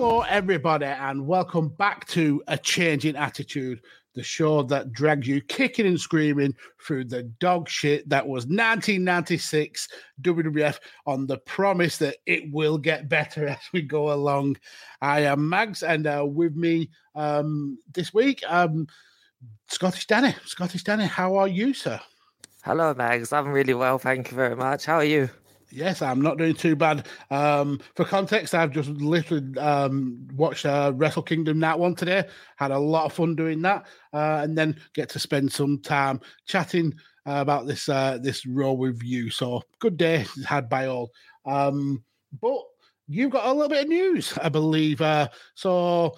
Hello, everybody, and welcome back to A Changing Attitude, the show that drags you kicking and screaming through the dog shit that was 1996 WWF on the promise that it will get better as we go along. I am Mags, and uh, with me um, this week, um, Scottish Danny. Scottish Danny, how are you, sir? Hello, Mags. I'm really well, thank you very much. How are you? Yes, I'm not doing too bad. Um, for context, I've just literally um, watched uh, Wrestle Kingdom that one today. Had a lot of fun doing that, uh, and then get to spend some time chatting uh, about this uh, this Raw with you. So good day had by all. Um, but you've got a little bit of news, I believe. Uh, so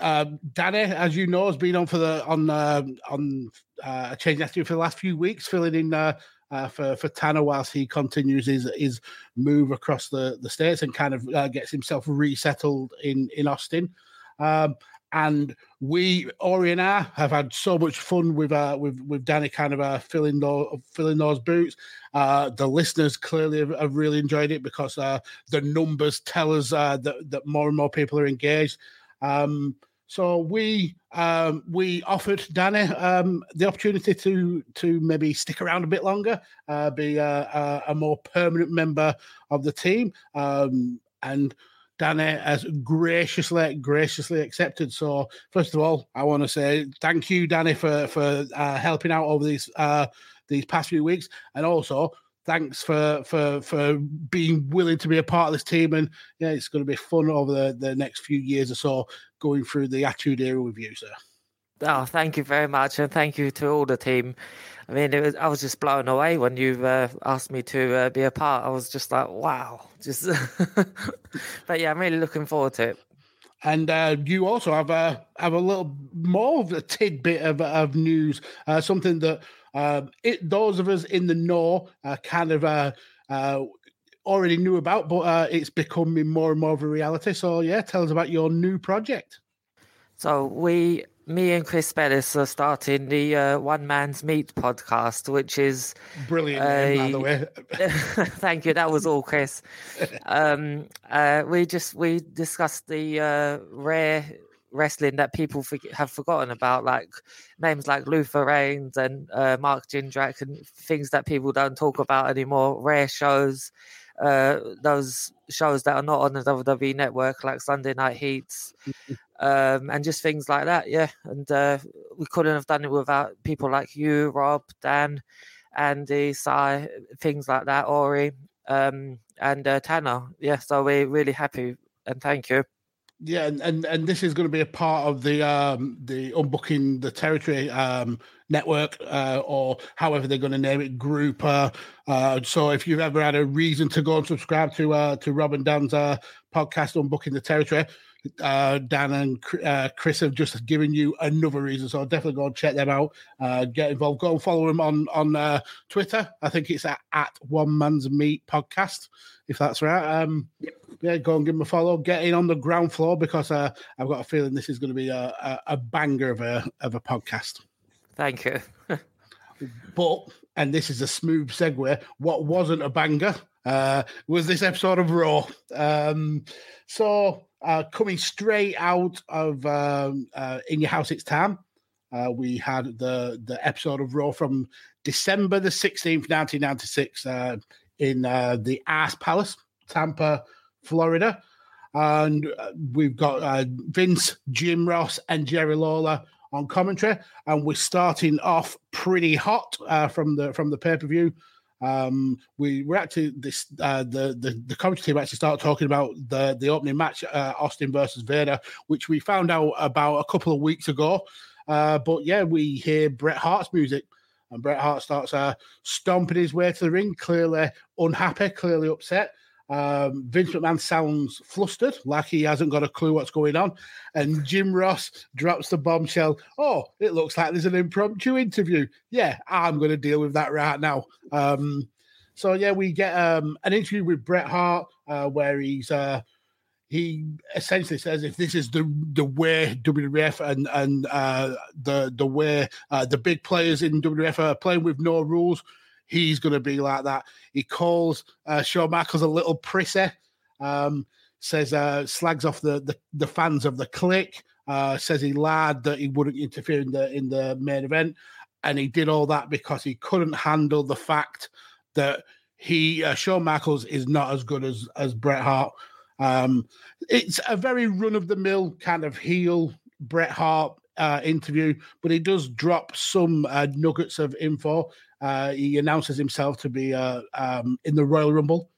uh, Danny, as you know, has been on for the on uh, on uh, Change Attitude for the last few weeks, filling in uh, uh, for for Tanner whilst he continues his his move across the the states and kind of uh, gets himself resettled in in Austin. Um, and we Ori and I have had so much fun with uh, with with Danny kind of uh, filling those filling those boots. Uh, the listeners clearly have, have really enjoyed it because uh, the numbers tell us uh, that that more and more people are engaged. Um, so we um, we offered Danny um, the opportunity to to maybe stick around a bit longer, uh, be a, a, a, more permanent member of the team, um, and Danny has graciously graciously accepted. So first of all, I want to say thank you, Danny, for for uh, helping out over these uh, these past few weeks, and also thanks for for for being willing to be a part of this team. And yeah it's going to be fun over the, the next few years or so going through the attitude era with you sir. Oh thank you very much and thank you to all the team. I mean was, i was just blown away when you uh, asked me to uh, be a part. I was just like wow just but yeah i'm really looking forward to it. And uh, you also have a have a little more of a tidbit of, of news, uh, something that um, it, those of us in the know uh, kind of uh, uh, already knew about, but uh, it's becoming more and more of a reality. So, yeah, tell us about your new project. So, we, me and Chris Bellis are starting the uh, One Man's Meat podcast, which is brilliant. Name, by the way, thank you. That was all, Chris. um, uh, we just we discussed the uh, rare wrestling that people have forgotten about, like names like Luther Reigns and uh, Mark Jindrak and things that people don't talk about anymore. Rare shows, uh, those shows that are not on the WWE network, like Sunday Night Heats, um, and just things like that. Yeah, and uh, we couldn't have done it without people like you, Rob, Dan, Andy, Sai, things like that, Ori, um, and uh, Tanner. Yeah, so we're really happy and thank you. Yeah, and, and and this is going to be a part of the um the unbooking the territory um network uh, or however they're going to name it group. Uh, uh, so if you've ever had a reason to go and subscribe to uh to Rob and Dan's uh podcast unbooking the territory, uh, Dan and uh, Chris have just given you another reason. So definitely go and check them out. Uh, get involved. Go and follow them on on uh, Twitter. I think it's at, at One Man's Meat Podcast, if that's right. Um, Yeah, go and give them a follow. Get in on the ground floor because uh, I've got a feeling this is going to be a, a, a banger of a of a podcast. Thank you. But and this is a smooth segue. What wasn't a banger uh, was this episode of Raw. Um, so uh, coming straight out of um, uh, In Your House It's Time, uh, we had the the episode of Raw from December the sixteenth, nineteen ninety six, uh, in uh, the Ass Palace, Tampa, Florida. And uh, we've got uh, Vince, Jim Ross, and Jerry Lawler on commentary, and we're starting off pretty hot uh, from the from the pay per view. Um, we were actually this uh, the the the commentary team actually started talking about the the opening match, uh, Austin versus Vader, which we found out about a couple of weeks ago. Uh, but yeah, we hear Bret Hart's music, and Bret Hart starts uh, stomping his way to the ring, clearly unhappy, clearly upset. Um, Vince McMahon sounds flustered, like he hasn't got a clue what's going on. And Jim Ross drops the bombshell. Oh, it looks like there's an impromptu interview. Yeah, I'm going to deal with that right now. Um, so yeah, we get um, an interview with Bret Hart uh, where he's uh, he essentially says if this is the the way WWF and and uh, the the way uh, the big players in WWF are playing with no rules, he's going to be like that. He calls uh, Shawn Michaels a little prissy. Um, says uh, slags off the, the the fans of the clique. Uh, says he lied that he wouldn't interfere in the in the main event, and he did all that because he couldn't handle the fact that he uh, Shawn Michaels is not as good as as Bret Hart. Um, it's a very run of the mill kind of heel Bret Hart uh, interview, but he does drop some uh, nuggets of info. Uh, he announces himself to be uh, um, in the Royal Rumble,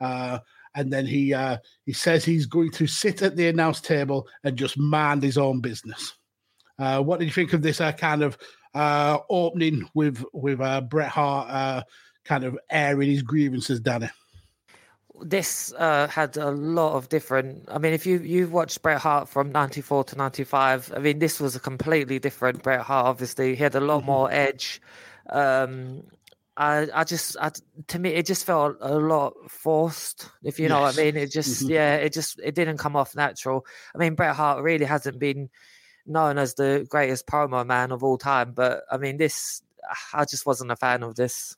uh, and then he uh, he says he's going to sit at the announce table and just mind his own business. Uh, what did you think of this uh, kind of uh, opening with with uh, Bret Hart uh, kind of airing his grievances, Danny? this uh, had a lot of different. I mean, if you you've watched Bret Hart from '94 to '95, I mean, this was a completely different Bret Hart. Obviously, he had a lot more edge. Um, I I just I, to me it just felt a lot forced. If you know what I mean, it just Mhm. yeah, it just it didn't come off natural. I mean, Bret Hart really hasn't been known as the greatest promo man of all time, but I mean, this I just wasn't a fan of this.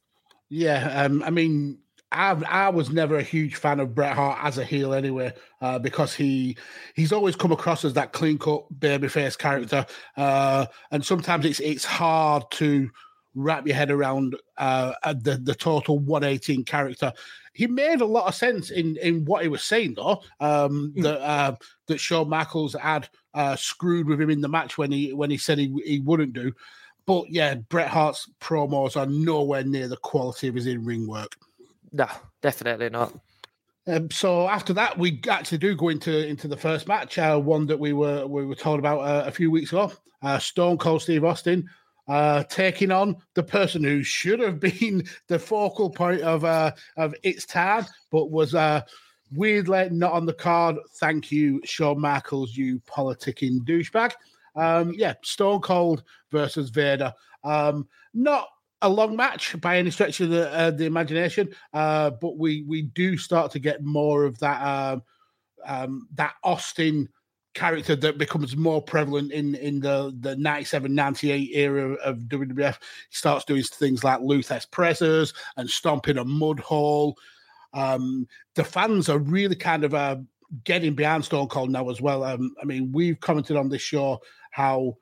Yeah, um, I mean, I I was never a huge fan of Bret Hart as a heel anyway, uh, because he he's always come across as that clean cut babyface character, uh, and sometimes it's it's hard to wrap your head around uh, the the total 118 character. He made a lot of sense in in what he was saying though. Um, that uh, that Shawn Michaels had uh, screwed with him in the match when he when he said he he wouldn't do. But yeah, Bret Hart's promos are nowhere near the quality of his in ring work. No, definitely not. Um, so after that, we actually do go into into the first match, uh, one that we were we were told about uh, a few weeks ago. Uh, Stone Cold Steve Austin uh, taking on the person who should have been the focal point of uh, of its time, but was uh, weirdly not on the card. Thank you, Shawn Michaels, you politicking douchebag. Um, yeah, Stone Cold versus Vader. Um, not a long match by any stretch of the uh, the imagination, uh, but we we do start to get more of that um, um, that Austin character that becomes more prevalent in in the the 97 98 era of WWF he starts doing things like Lou Thesz pressers and stomping a mud hole um the fans are really kind of uh getting behind Stone Cold now as well. Um I mean we've commented on this show how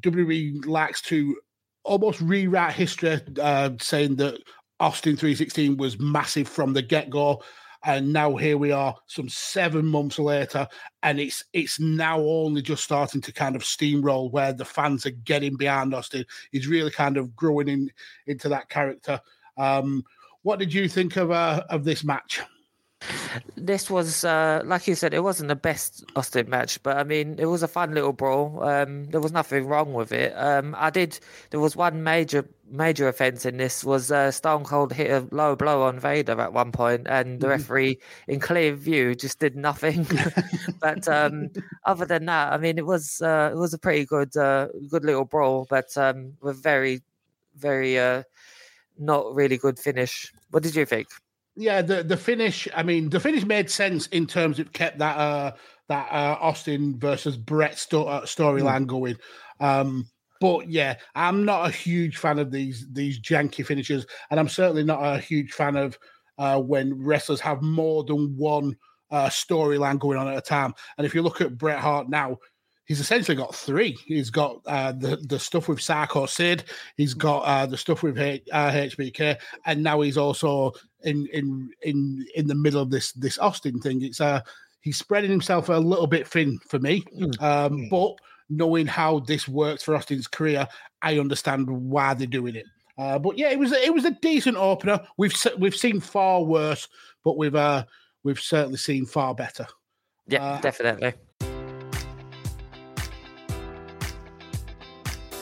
WWE likes to almost rewrite history, uh, saying that Austin 316 was massive from the get go. And now here we are, some seven months later, and it's it's now only just starting to kind of steamroll where the fans are getting behind Austin. He's really kind of growing in into that character. Um, what did you think of uh, of this match? This was, uh, like you said, it wasn't the best Austin match, but I mean, it was a fun little brawl. Um, there was nothing wrong with it. Um, I did. There was one major major offense in this was uh, Stone Cold hit a low blow on Vader at one point, and the mm-hmm. referee, in clear view, just did nothing. but um, other than that, I mean, it was uh, it was a pretty good uh, good little brawl, but um, with very very uh, not really good finish. What did you think? Yeah, the the finish. I mean, the finish made sense in terms of kept that uh that uh, Austin versus Bret sto- uh, storyline mm. going. Um, but yeah, I'm not a huge fan of these these janky finishes, and I'm certainly not a huge fan of uh, when wrestlers have more than one uh, storyline going on at a time. And if you look at Bret Hart now, he's essentially got three. He's got uh, the the stuff with Psycho Sid. He's got uh, the stuff with H- uh, HBK, and now he's also in in in in the middle of this this Austin thing. It's uh he's spreading himself a little bit thin for me, mm. um, mm. but knowing how this works for Austin's career, I understand why they're doing it. Uh, but yeah, it was it was a decent opener. We've we've seen far worse, but we've uh, we've certainly seen far better. Yeah, uh, definitely.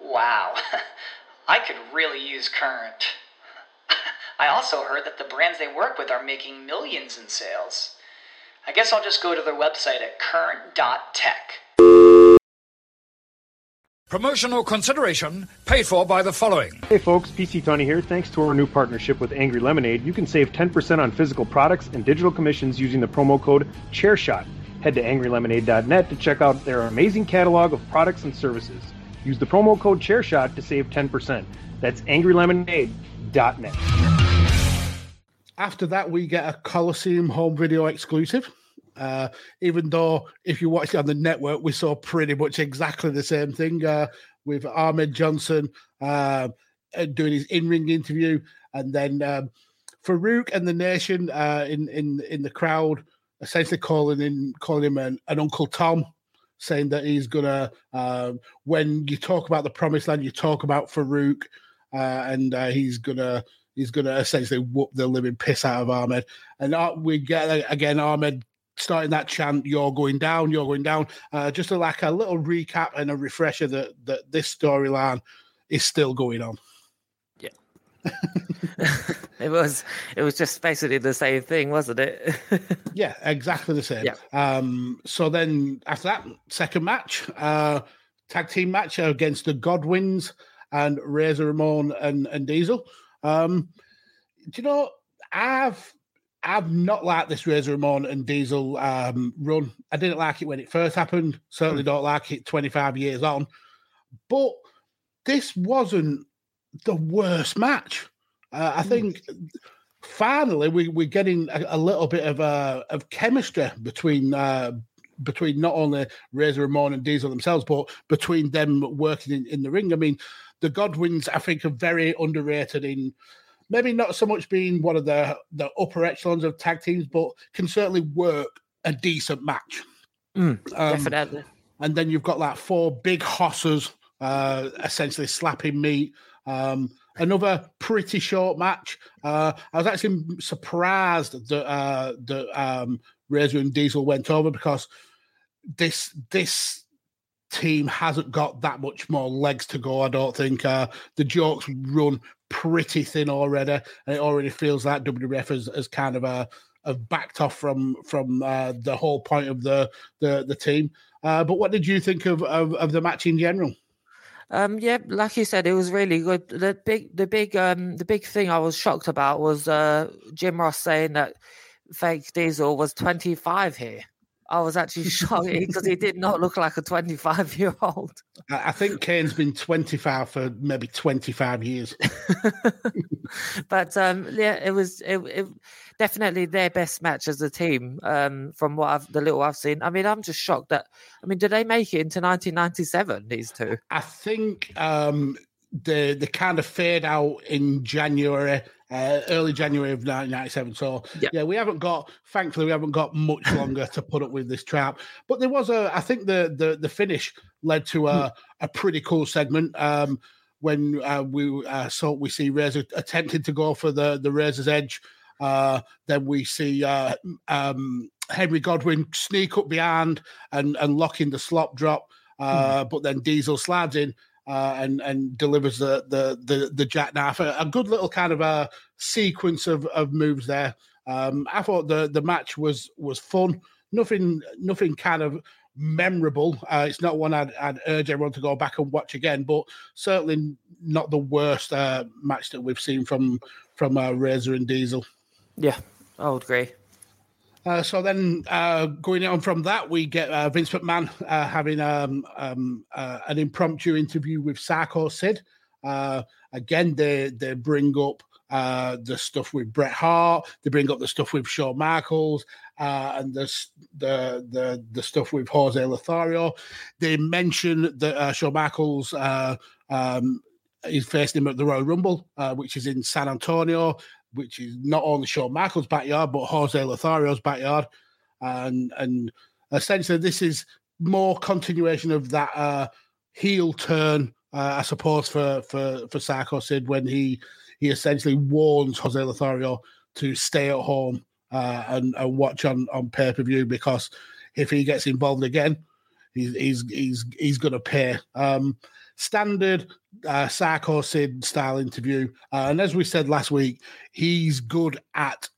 Wow, I could really use Current. I also heard that the brands they work with are making millions in sales. I guess I'll just go to their website at current.tech. Promotional consideration paid for by the following. Hey folks, PC Tony here. Thanks to our new partnership with Angry Lemonade, you can save 10% on physical products and digital commissions using the promo code ChairShot. Head to angrylemonade.net to check out their amazing catalog of products and services. Use the promo code ChairShot to save 10%. That's angrylemonade.net. After that, we get a Coliseum home video exclusive. Uh, even though if you watch it on the network, we saw pretty much exactly the same thing uh, with Ahmed Johnson uh, doing his in-ring interview, and then um, Farouk and the Nation uh, in in in the crowd, essentially calling in calling him an, an Uncle Tom saying that he's gonna. Uh, when you talk about the promised land, you talk about Farouk, uh, and uh, he's gonna he's gonna essentially whoop the living piss out of Ahmed. And uh, we get again Ahmed starting that chant, "You're going down, you're going down." Uh, just a, like a little recap and a refresher that that this storyline is still going on. it was it was just basically the same thing, wasn't it? yeah, exactly the same. Yeah. Um, so then after that second match, uh, tag team match against the Godwins and Razor Ramon and, and Diesel. Um, do you know I've I've not liked this Razor Ramon and Diesel um, run. I didn't like it when it first happened. Certainly hmm. don't like it 25 years on. But this wasn't the worst match. Uh, I hmm. think finally we, we're getting a, a little bit of uh, of chemistry between uh, between not only Razor Ramon and Diesel themselves, but between them working in, in the ring. I mean, the Godwins, I think, are very underrated in maybe not so much being one of the the upper echelons of tag teams, but can certainly work a decent match. Mm, um, definitely. And then you've got like four big hosses, uh, essentially slapping meat. Um, another pretty short match. Uh, I was actually surprised that uh, that um, Razor and Diesel went over because this this team hasn't got that much more legs to go. I don't think uh, the jokes run pretty thin already, and it already feels like WWF has, has kind of uh, have backed off from from uh, the whole point of the the, the team. Uh, but what did you think of, of, of the match in general? Um, yeah, like you said, it was really good. The big, the big, um, the big thing I was shocked about was uh, Jim Ross saying that Fake Diesel was 25 here. I was actually shocked because he did not look like a 25 year old. I think Kane's been 25 for maybe 25 years. but um, yeah, it was it, it, definitely their best match as a team um, from what I've the little I've seen. I mean, I'm just shocked that. I mean, did they make it into 1997? These two? I think um, the the kind of fade out in January uh, early January of 1997. So yeah. yeah. we haven't got, thankfully, we haven't got much longer to put up with this trap. But there was a, I think the the the finish led to a, hmm. a pretty cool segment. Um, when uh, we uh, saw we see Razor attempting to go for the the Razor's Edge, uh, then we see uh, um, Henry Godwin sneak up behind and and lock in the slop drop. Uh, mm. But then Diesel slides in uh, and and delivers the the the, the jackknife. A, a, good little kind of a sequence of, of moves there. Um, I thought the the match was was fun. Nothing nothing kind of memorable. Uh, it's not one I'd, I'd, urge everyone to go back and watch again, but certainly not the worst uh, match that we've seen from from uh, Razor and Diesel. Yeah, I would agree. Uh, so then, uh, going on from that, we get uh, Vince McMahon uh, having um, um, uh, an impromptu interview with Psycho Sid. Again, they they bring up the stuff with Bret Hart. They bring up the stuff with Shawn Michaels and the, the the the stuff with Jose Lothario. They mention that Shawn Michaels um, is facing him at the Royal Rumble, which is in San Antonio which is not only Shawn Michaels' backyard but Jose Lothario's backyard, and and essentially this is more continuation of that uh, heel turn, uh, I suppose, for for for Psycho Sid when he he essentially warns Jose Lothario to stay at home uh, and, and watch on on pay per view because if he gets involved again, he's he's he's he's going to pay. Um, standard uh, Psycho Sid style interview. Uh, and as we said last week, he's good at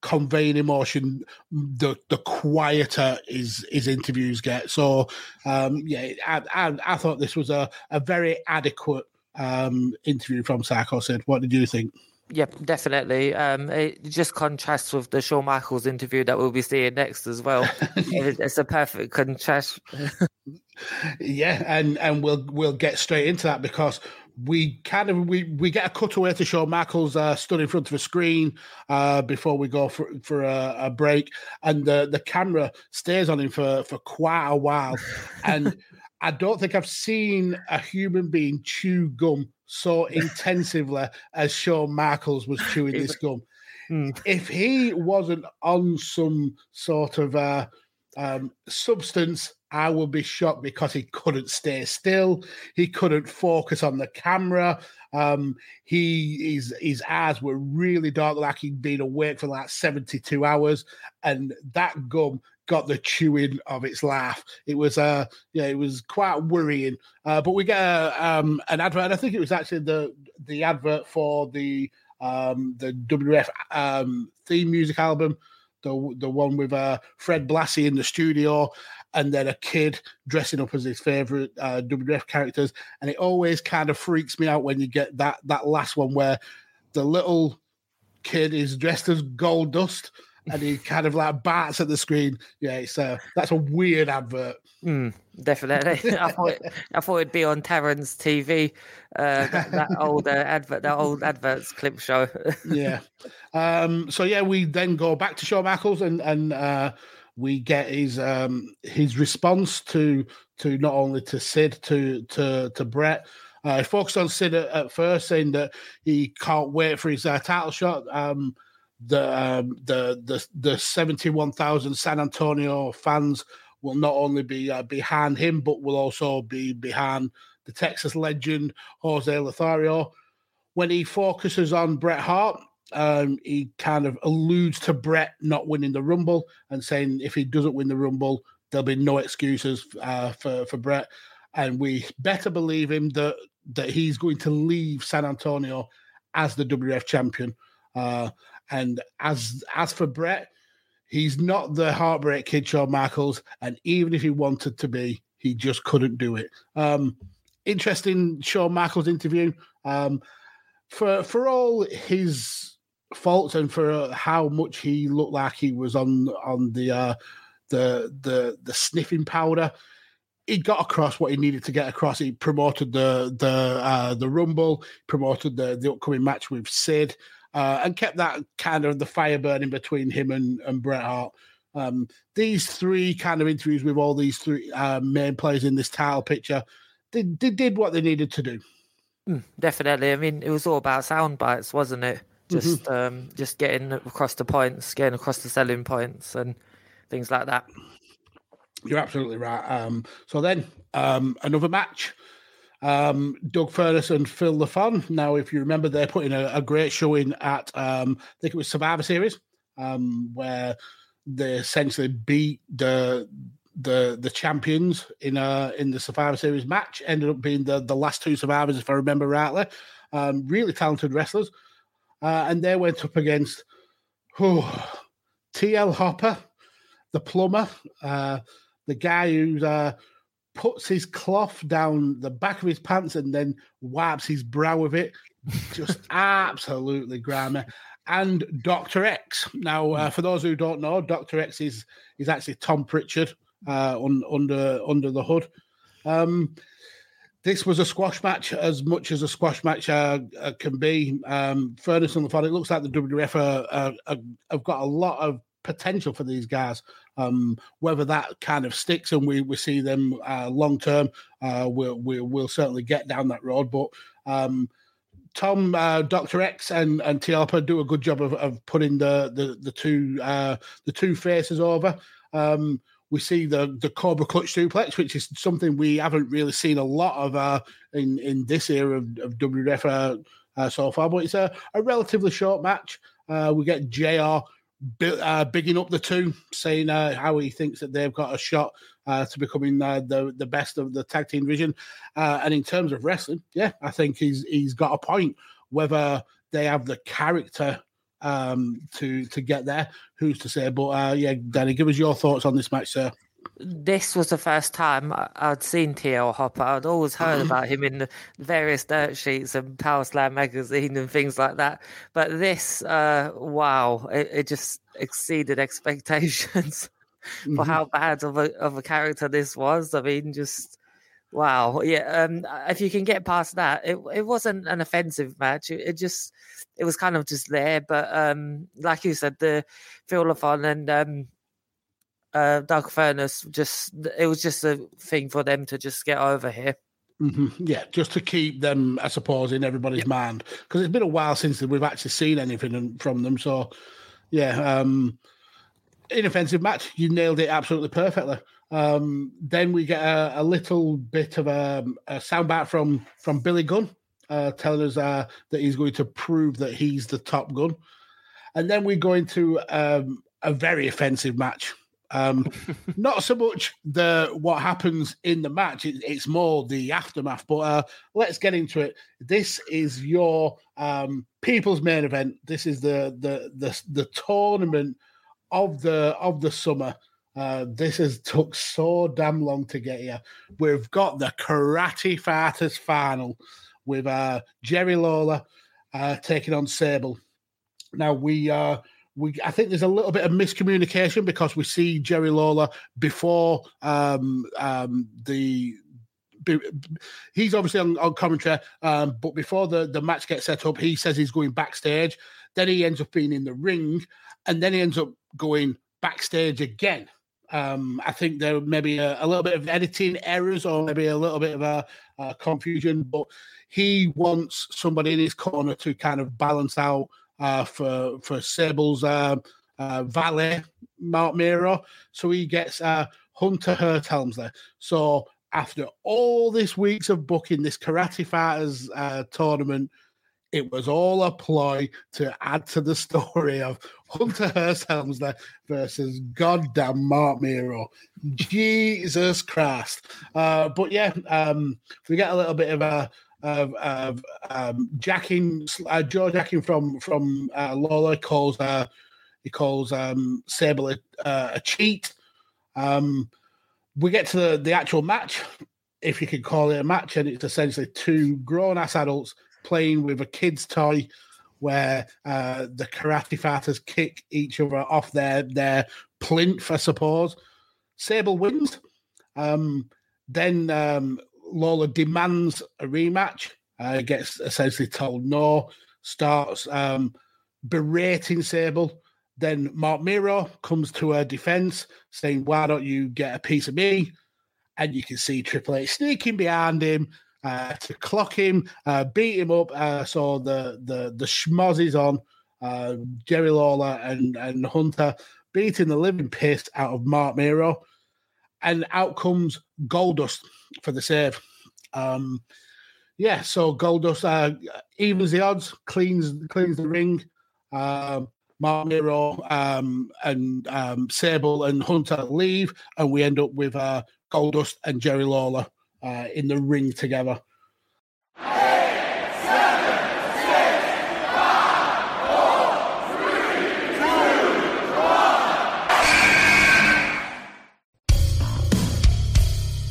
conveying emotion the the quieter his his interviews get. So um yeah I, I, I thought this was a a very adequate um interview from Psycho Sid what did you think Yep, definitely. Um, it just contrasts with the Shawn Michaels interview that we'll be seeing next as well. it's a perfect contrast. yeah, and and we'll we'll get straight into that because we kind of we we get a cutaway to Shawn Michaels uh, stood in front of a screen uh, before we go for for a, a, break, and the the camera stays on him for for quite a while, and I don't think I've seen a human being chew gum so intensively as Shawn Michaels was chewing this gum. Mm. If he wasn't on some sort of uh, um, substance, I would be shocked because he couldn't stay still. He couldn't focus on the camera. Um, he his his eyes were really dark, like he'd been awake for like seventy two hours, and that gum got the chewing of its laugh. It was uh yeah, it was quite worrying. Uh, but we get a, um, an advert, I think it was actually the the advert for the um, the WF um, theme music album, the the one with uh, Fred Blassie in the studio, and then a kid dressing up as his favorite uh, WF characters. And it always kind of freaks me out when you get that that last one where the little kid is dressed as Gold Dust and he kind of like bats at the screen. Yeah, uh, that's a weird advert. Mm, definitely. I thought I thought it'd be on Terran's TV. Uh, that, that old uh, advert, that old adverts clip show. yeah. Um. So yeah, we then go back to Shawn Michaels and and uh, we get his um his response to to not only to Sid to to to Bret. Uh, he focused on Sid at, at first, saying that he can't wait for his uh, title shot. Um, the um, the the the seventy one thousand San Antonio fans will not only be uh, behind him, but will also be behind the Texas legend Jose Lothario. When he focuses on Bret Hart, um, he kind of alludes to Bret not winning the Rumble and saying if he doesn't win the Rumble, there'll be no excuses uh, for for Bret, and we better believe him that that he's going to leave San Antonio as the WF champion. Uh, and as as for Bret, he's not the heartbreak kid, Shawn Michaels, and even if he wanted to be, he just couldn't do it. Um, interesting Shawn Michaels interview. Um, for for all his faults and for how much he looked like he was on on the uh, the the the sniffing powder, he got across what he needed to get across. He promoted the the uh, the Rumble, promoted the the upcoming match with Sid uh, and kept that kind of the fire burning between him and, and Bret Hart. Um, these three kind of interviews with all these three uh, main players in this title picture, they, they did what they needed to do. Mm, definitely. I mean, it was all about sound bites, wasn't it? Just mm-hmm. um, just getting across the points, getting across the selling points, and things like that. You're absolutely right. Um, so then um, another match um, Doug Furnas and Phil LaFon. Now, if you remember, they're putting a, a great showing at, um, I think it was Survivor Series, um, where they essentially beat the the the champions in a in the Survivor Series match. Ended up being the the last two survivors, if I remember rightly. Um, really talented wrestlers, uh, and they went up against oh, TL Hopper, the plumber, uh, the guy who's uh, puts his cloth down the back of his pants and then wipes his brow with it. Just absolutely grimy. And Dr. X. Now, uh, for those who don't know, Dr. X is is actually Tom Pritchard uh, un, under under the hood. Um, this was a squash match as much as a squash match uh, uh, can be. Um, Furnas and LaFon. It looks like the WWF are, are, have got a lot of potential for these guys. Um, whether that kind of sticks and we, we see them uh, long term, uh, we'll, we'll, we'll certainly get down that road. But um, Tom, uh, Doctor X, and and TL Hopper do a good job of, of putting the the the two uh, the two faces over. Um, we see the the Cobra Clutch Duplex, which is something we haven't really seen a lot of uh, in in this era of, of WWF uh, so far. But it's a, a relatively short match. We get Jr uh, bigging up the two, saying uh, how he thinks that they've got a shot uh, to becoming uh, the the best of the tag team division. Uh, and in terms of wrestling, yeah, I think he's he's got a point. Whether they have the character um, to to get there, who's to say? But uh, yeah, Danny, give us your thoughts on this match, sir this was the first time I'd seen TL Hopper. I'd always heard about him in the various dirt sheets and Power Slam magazine and things like that. But this, uh, wow, it, it, just exceeded expectations mm-hmm. for how bad of a of a character this was. I mean, just wow, yeah. Um, if you can get past that, it it wasn't an offensive match. It, it just it was kind of just there. But um, like you said, the Phil LaFon and um uh, Doug Furnas just it was just a thing for them to just get over here. Mm-hmm. Yeah, just to keep them, I suppose, in everybody's yeah. mind because it's been a while since we've actually seen anything from them. So, yeah, um, inoffensive match. You nailed it absolutely perfectly. Um, then we get a, a little bit of a, a soundbite from from Billy Gunn, uh, telling us uh, that he's going to prove that he's the top gun, and then we go into um, a very offensive match. Um, not so much the what happens in the match; it, it's more the aftermath. But uh, let's get into it. This is your um, people's main event. This is the the the the tournament of the of the summer. Uh, this has took so damn long to get here. We've got the Karate Fighters final with uh, Jerry Lawler uh, taking on Sable. Now we uh, we I think there's a little bit of miscommunication because we see Jerry Lawler before um, um, the he's obviously on, on commentary, um, but before the, the match gets set up, he says he's going backstage. Then he ends up being in the ring, and then he ends up going backstage again. Um, I think there may be a, a, little bit of editing errors or maybe a little bit of a, a, confusion, but he wants somebody in his corner to kind of balance out uh, for for Sable's uh, uh, valet, Marc Mero. So he gets uh, Hunter Hearst Helmsley. So after all this weeks of booking this Karate Fighters uh, tournament, it was all a ploy to add to the story of Hunter Hearst Helmsley versus goddamn Marc Mero. Jesus Christ. Uh, but yeah, um, we get a little bit of a of, of um, jacking uh, Joe jacking from from uh, Lawler calls uh, he calls um, Sable a, uh, a cheat. Um, we get to the, the actual match, if you could call it a match, and it's essentially two grown ass adults playing with a kid's toy where uh, the karate fighters kick each other off their their plinth, I suppose. Sable wins. Um, then um, Lawler demands a rematch. Uh, gets essentially told no. Starts um, berating Sable. Then Marc Mero comes to her defense, saying, Why don't you get a piece of me? And you can see Triple H sneaking behind him uh, to clock him, uh, beat him up. Uh, so the the the schmoz is on. Uh, Jerry Lawler and, and Hunter beating the living piss out of Marc Mero. And out comes Goldust for the save. Um, yeah, so Goldust uh, evens the odds, cleans cleans the ring. Um, Marc Mero um, and um, Sable and Hunter leave, and we end up with uh, Goldust and Jerry Lawler uh, in the ring together.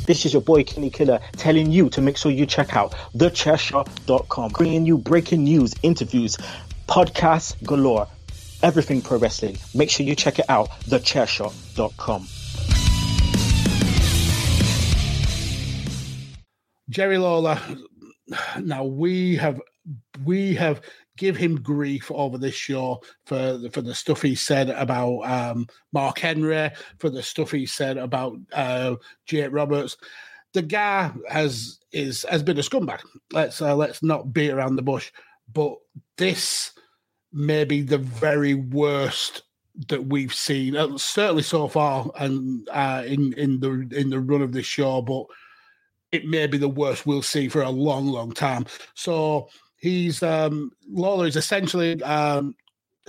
This is your boy Kenny Killer telling you to make sure you check out thechairshot.com, bringing you breaking news, interviews, podcasts galore everything pro wrestling. Make sure you check it out, thechairshot.com. Jerry Lawler. Now we have we have give him grief over this show for for the stuff he said about um, Mark Henry, for the stuff he said about uh, Jake Roberts. The guy has is has been a scumbag. Let's uh, let's not beat around the bush. But this may be the very worst that we've seen, uh, certainly so far, and uh, in in the in the run of this show. But it may be the worst we'll see for a long, long time. So he's um, Lawler is essentially um,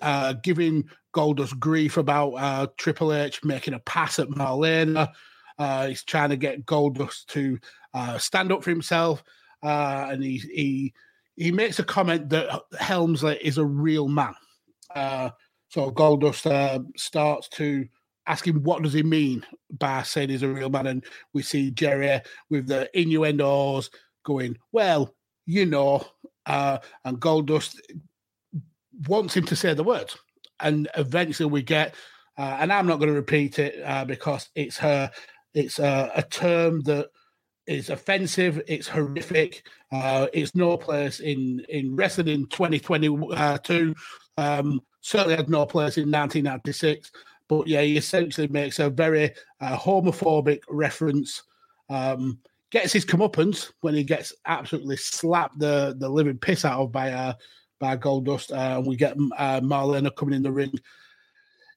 uh, giving Goldust grief about uh, Triple H making a pass at Marlena. Uh, he's trying to get Goldust to uh, stand up for himself, uh, and he he he makes a comment that Helmsley is a real man. Uh, so Goldust uh, starts to ask him what does he mean by saying he's a real man, and we see Jerry with the innuendos going, "Well, you know," uh, and Goldust wants him to say the words, and eventually we get, uh, and I'm not going to repeat it uh, because it's her, it's a, a term that is offensive. It's horrific. Uh, it's no place in in wrestling in 2022. Um, certainly had no place in 1996. But yeah, he essentially makes a very uh, homophobic reference. Um, gets his comeuppance when he gets absolutely slapped the the living piss out of by uh, by Goldust. Uh, and we get uh, Marlena coming in the ring.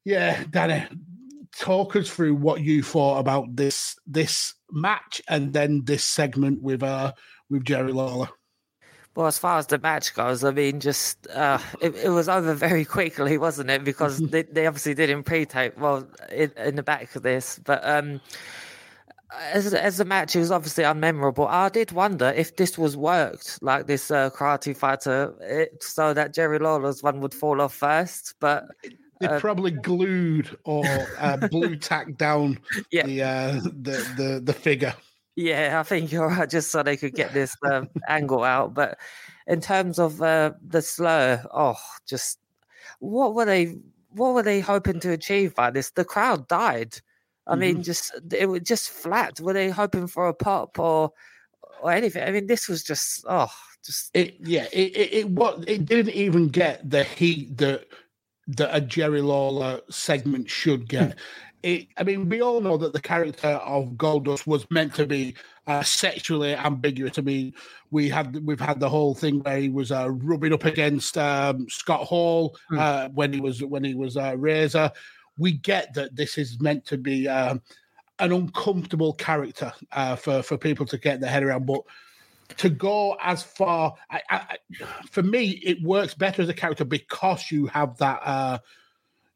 Yeah, Danny, talk us through what you thought about this this match and then this segment with uh with Jerry Lawler. Well, as far as the match goes, I mean, just uh, it, it was over very quickly, wasn't it? Because they, they obviously didn't pre-tape well in, in the back of this, but um, as as the match was obviously unmemorable. I did wonder if this was worked like this uh, karate fighter, it, so that Jerry Lawler's one would fall off first, but they uh, probably glued or uh, blue tacked down yeah. the, uh, the the the figure. Yeah, I think you're right, just so they could get this uh, angle out. But in terms of uh, the slur, oh, just what were they? what were they hoping to achieve by this? The crowd died. I mean, Mhm. just it was just flat. Were they hoping for a pop or or anything? I mean, this was just oh, just It yeah, it it, it what it didn't even get the heat that that a Jerry Lawler segment should get. It, I mean, we all know that the character of Goldust was meant to be uh, sexually ambiguous. I mean, we had we've had the whole thing where he was uh, rubbing up against um, Scott Hall uh, when he was when he was uh, Razor. We get that this is meant to be um, an uncomfortable character uh, for for people to get their head around, but to go as far I, I, for me it works better as a character because you have that uh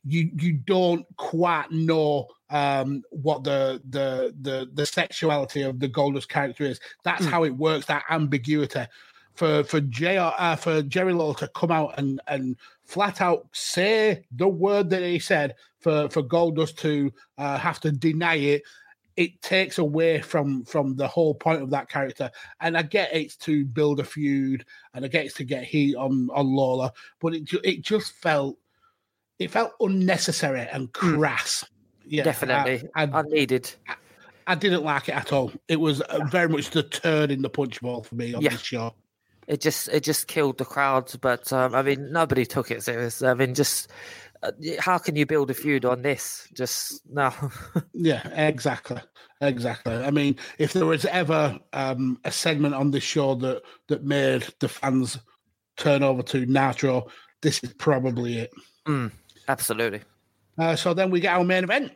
you you don't quite know um what the the the the sexuality of the Goldust character is. That's how it works that ambiguity for for JR uh, for Jerry Lawler to come out and and flat out say the word that he said for for Goldust to uh, have to deny it it takes away from from the whole point of that character. And I get it's to build a feud, and I get it's to get heat on on Lawler, but it ju- it just felt it felt unnecessary and crass. Yeah, definitely I, I, unneeded. I didn't like it at all. It was uh, very much the turn in the punch bowl for me on Yeah. this show. It just it just killed the crowd. But um, I mean, nobody took it serious. I mean, just uh, how can you build a feud on this? Just no. Yeah, exactly, exactly. I mean, if there was ever um, a segment on this show that that made the fans turn over to Nitro, this is probably it. Mm, absolutely. Uh, so then we get our main event,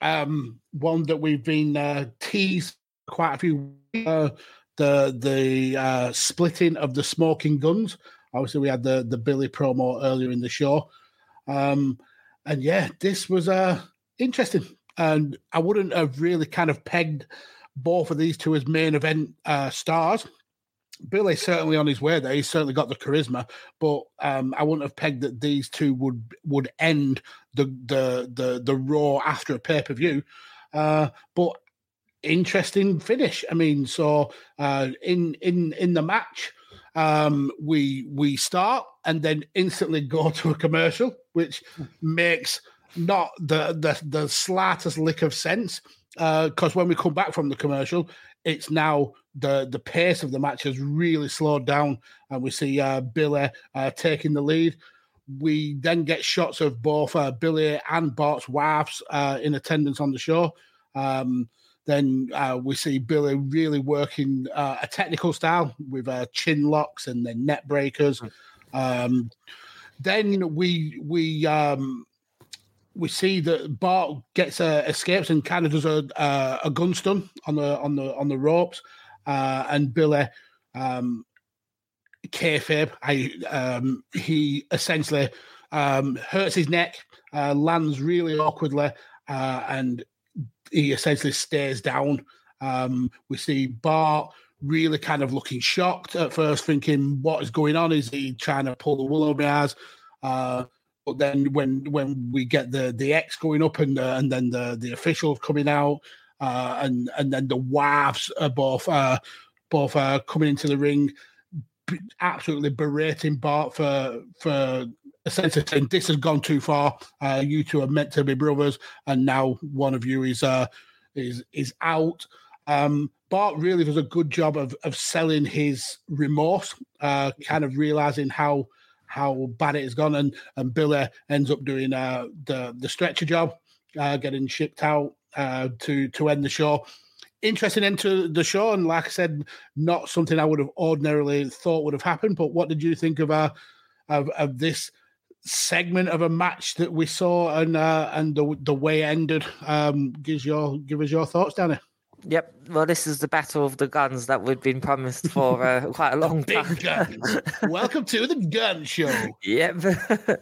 um, one that we've been uh, teased quite a few. Uh, the the uh, splitting of the smoking guns. Obviously, we had the the Billy promo earlier in the show, um, and yeah, this was uh, interesting. And I wouldn't have really kind of pegged both of these two as main event uh, stars. Billy certainly on his way there. He's certainly got the charisma, but um, I wouldn't have pegged that these two would would end the the the the Raw after a pay per view. Uh, but interesting finish. I mean, so uh, in in in the match, um, we we start and then instantly go to a commercial, which makes not the the the slightest lick of sense. Because when we come back from the commercial, it's now the the pace of the match has really slowed down, and we see uh, Billy uh, taking the lead. We then get shots of both uh, Billy and Bart's wives uh, in attendance on the show. Um, then uh, we see Billy really working uh, a technical style with uh, chin locks and then neckbreakers. Um, then we we um, we see that Bart gets uh, escapes and kind of does a uh, a gun stun on the on the on the ropes, uh, and Billy um, kayfabe. I um, he essentially um, hurts his neck, uh, lands really awkwardly, uh, and he essentially stares down. Um, we see Bart really kind of looking shocked at first, thinking, "What is going on? Is he trying to pull the wool over my eyes?" Uh, but then when when we get the the X going up and and then the the officials coming out, uh, and and then the wives are both uh, both uh, coming into the ring, absolutely berating Bart for for essentially saying this has gone too far. Uh, you two are meant to be brothers, and now one of you is uh, is is out. Um, Bart really does a good job of of selling his remorse, uh, kind of realizing how how bad it has gone, and and Billy ends up doing uh, the the stretcher job, uh, getting shipped out uh, to to end the show. Interesting end to the show, and like I said, not something I would have ordinarily thought would have happened. But what did you think of uh, of, of this segment of a match that we saw and uh, and the the way ended? Um, gives your give us your thoughts, Danny. Yep. Well, this is the battle of the guns that we've been promised for uh, quite a long time. Guns. Welcome to the gun show. Yep.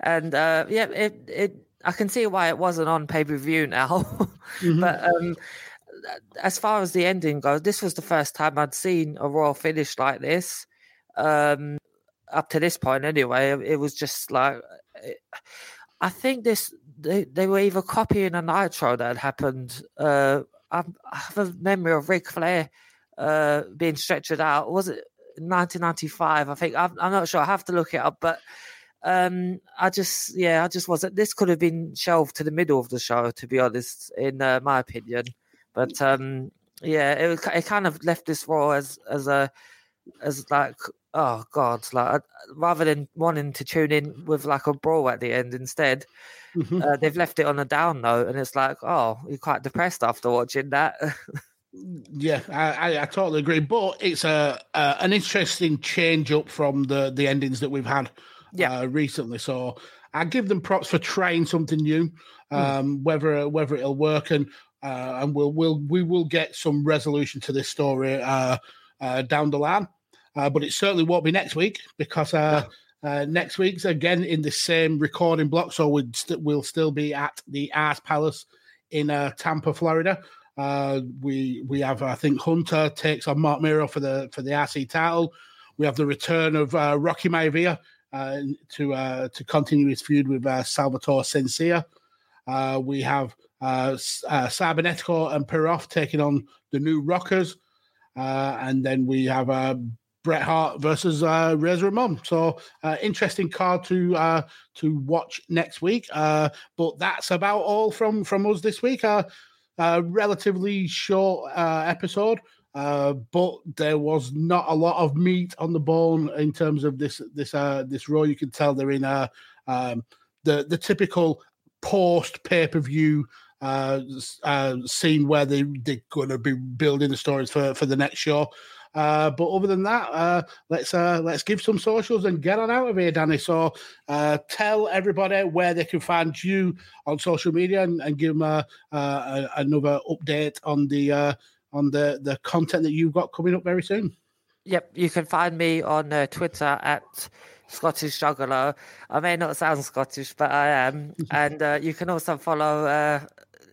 and uh, yeah, it it I can see why it wasn't on pay per view now. But um, as far as the ending goes, this was the first time I'd seen a royal finish like this. Um, up to this point, anyway, it was just like it, I think this they, they were either copying a Nitro that had happened. Uh, I, have a memory of Ric Flair uh, being stretchered out. Was it 1995? I think I'm, I'm not sure. I have to look it up, but Um, I just, yeah, I just wasn't. This could have been shelved to the middle of the show, to be honest, in uh, my opinion. But um, yeah, it it kind of left this Raw as as a as like oh god, like rather than wanting to tune in with like a brawl at the end, instead Mhm. uh, they've left it on a down note, and it's like oh, you're quite depressed after watching that. Yeah, I, I, I totally agree. But it's a, a an interesting change up from the the endings that we've had Yeah. uh, recently. So I give them props for trying something new. Um, Whether whether it'll work and uh, and we'll we'll we will get some resolution to this story uh, uh, down the line. Uh, but it certainly won't be next week because uh, uh, next week's again in the same recording block. So we'd st- we'll still be at the Art Palace in uh, Tampa, Florida. Uh, we we have I think Hunter takes on Marc Mero for the for the RC title. We have the return of uh, Rocky Maivia uh, to uh, to continue his feud with uh, Salvatore. Uh, we have uh, uh, Cybernetico and Perov taking on the new Rockers, uh, and then we have uh, Bret Hart versus uh, Razor Ramon. So uh, interesting card to uh, to watch next week. Uh, but that's about all from from us this week. Uh, relatively short uh, episode, uh, but there was not a lot of meat on the bone in terms of this this uh, this Raw. You can tell they're in a um, the the typical post pay per view uh, uh, scene where they they're going to be building the stories for for the next show. Uh, but other than that, uh, let's uh, let's give some socials and get on out of here, Danny. So uh, tell everybody where they can find you on social media and, and give them a, uh, a, another update on the uh, on the the content that you've got coming up very soon. Yep, you can find me on uh, Twitter at Scottish Juggler. I may not sound Scottish, but I am. and uh, you can also follow uh,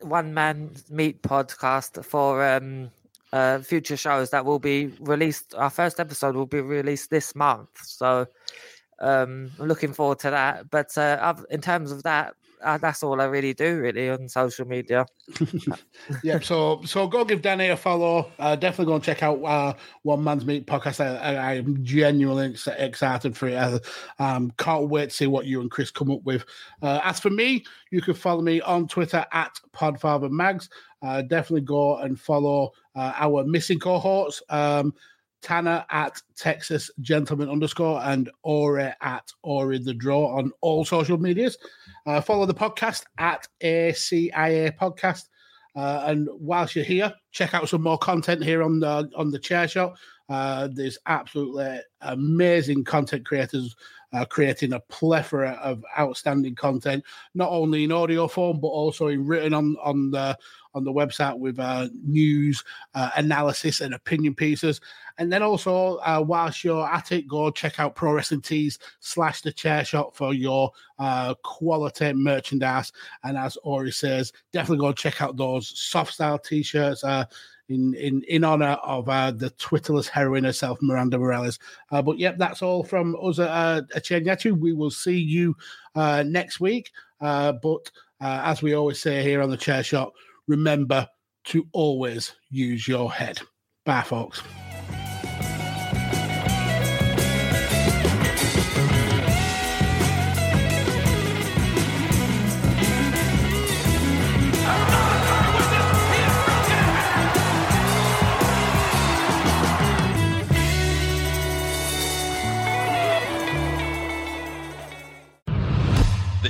One Man Meat podcast for um, uh, future shows that will be released. Our first episode will be released this month. So um, I'm looking forward to that. But uh, in terms of that, uh, that's all I really do, really, on social media. yeah, so so go give Danny a follow. Uh, definitely go and check out uh, One Man's Meat podcast. I, am genuinely ex- excited for it. I um, can't wait to see what you and Chris come up with. Uh, as for me, you can follow me on Twitter at PodfatherMags. Uh, definitely go and follow uh, our missing cohorts. Um, Tanner at Texas Gentleman underscore and Ori at Ori the Draw on all social medias. Uh, follow the podcast at ACIA Podcast. Uh, and whilst you're here, check out some more content here on the on the chair shot. Uh, there's absolutely amazing content creators uh, creating a plethora of outstanding content, not only in audio form but also in written on on the on the website with uh, news, uh, analysis, and opinion pieces. And then also, uh, whilst you're at it, go check out Pro Wrestling Tees slash the Chair shot for your uh, quality merchandise. And as Ori says, definitely go check out those soft style t-shirts. Uh, in in in honor of uh, the Twitterless heroine herself, Miranda Morales. Uh, but yep, that's all from us at uh, Chenyatu. We will see you uh, next week. Uh, but uh, as we always say here on the Chair Shot, remember to always use your head. Bye, folks.